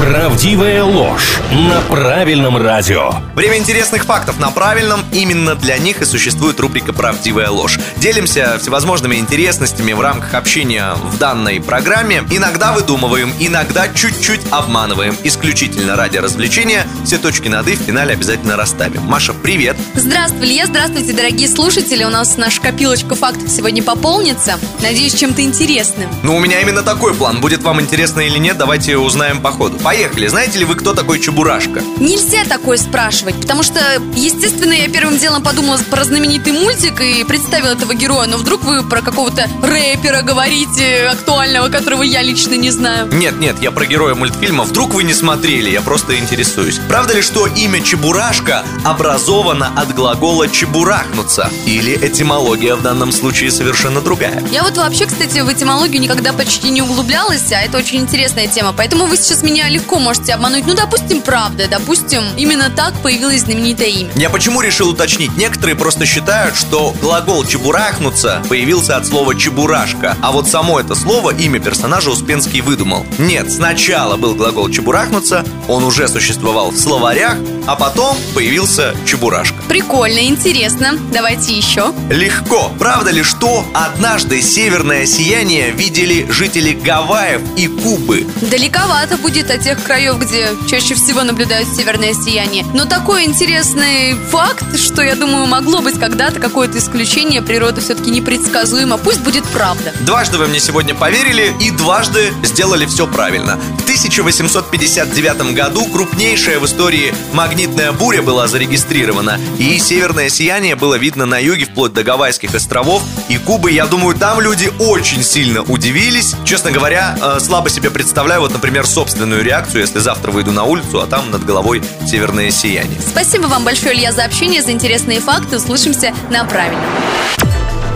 Правдивая ложь на правильном радио. Время интересных фактов на правильном. Именно для них и существует рубрика «Правдивая ложь». Делимся всевозможными интересностями в рамках общения в данной программе. Иногда выдумываем, иногда чуть-чуть обманываем. Исключительно ради развлечения. Все точки над «и» в финале обязательно расставим. Маша, привет! Здравствуй, Илья, здравствуйте, дорогие слушатели. У нас наша копилочка фактов сегодня пополнится. Надеюсь, чем-то интересным. Ну, у меня именно такой план. Будет вам интересно или нет, давайте узнаем по ходу. Поехали. Знаете ли вы, кто такой Чебурашка? Нельзя такое спрашивать, потому что, естественно, я первым делом подумала про знаменитый мультик и представила этого героя, но вдруг вы про какого-то рэпера говорите, актуального, которого я лично не знаю. Нет, нет, я про героя мультфильма. Вдруг вы не смотрели, я просто интересуюсь. Правда ли, что имя Чебурашка образовано от глагола чебурахнуться? Или этимология в данном случае совершенно другая? Я вот вообще, кстати, в этимологию никогда почти не углублялась, а это очень интересная тема, поэтому вы сейчас меня легко можете обмануть. Ну, допустим, правда, допустим, именно так появилось знаменитое имя. Я почему решил уточнить? Некоторые просто считают, что глагол «чебурахнуться» появился от слова «чебурашка», а вот само это слово имя персонажа Успенский выдумал. Нет, сначала был глагол «чебурахнуться», он уже существовал в словарях, а потом появился «чебурашка». Прикольно, интересно. Давайте еще. Легко. Правда ли, что однажды северное сияние видели жители Гавайев и Кубы? Далековато будет от тех краев, где чаще всего наблюдают северное сияние. Но такой интересный факт, что, я думаю, могло быть когда-то какое-то исключение. Природа все-таки непредсказуема. Пусть будет правда. Дважды вы мне сегодня поверили и дважды сделали все правильно. В 1859 году крупнейшая в истории магнитная буря была зарегистрирована, и северное сияние было видно на юге вплоть до Гавайских островов и Кубы. Я думаю, там люди очень сильно удивились. Честно говоря, э, слабо себе представляю, вот, например, собственную реакцию, если завтра выйду на улицу, а там над головой северное сияние. Спасибо вам большое, Илья, за общение, за интересные факты. Услышимся на правильном.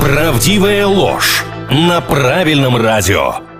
Правдивая ложь на правильном радио.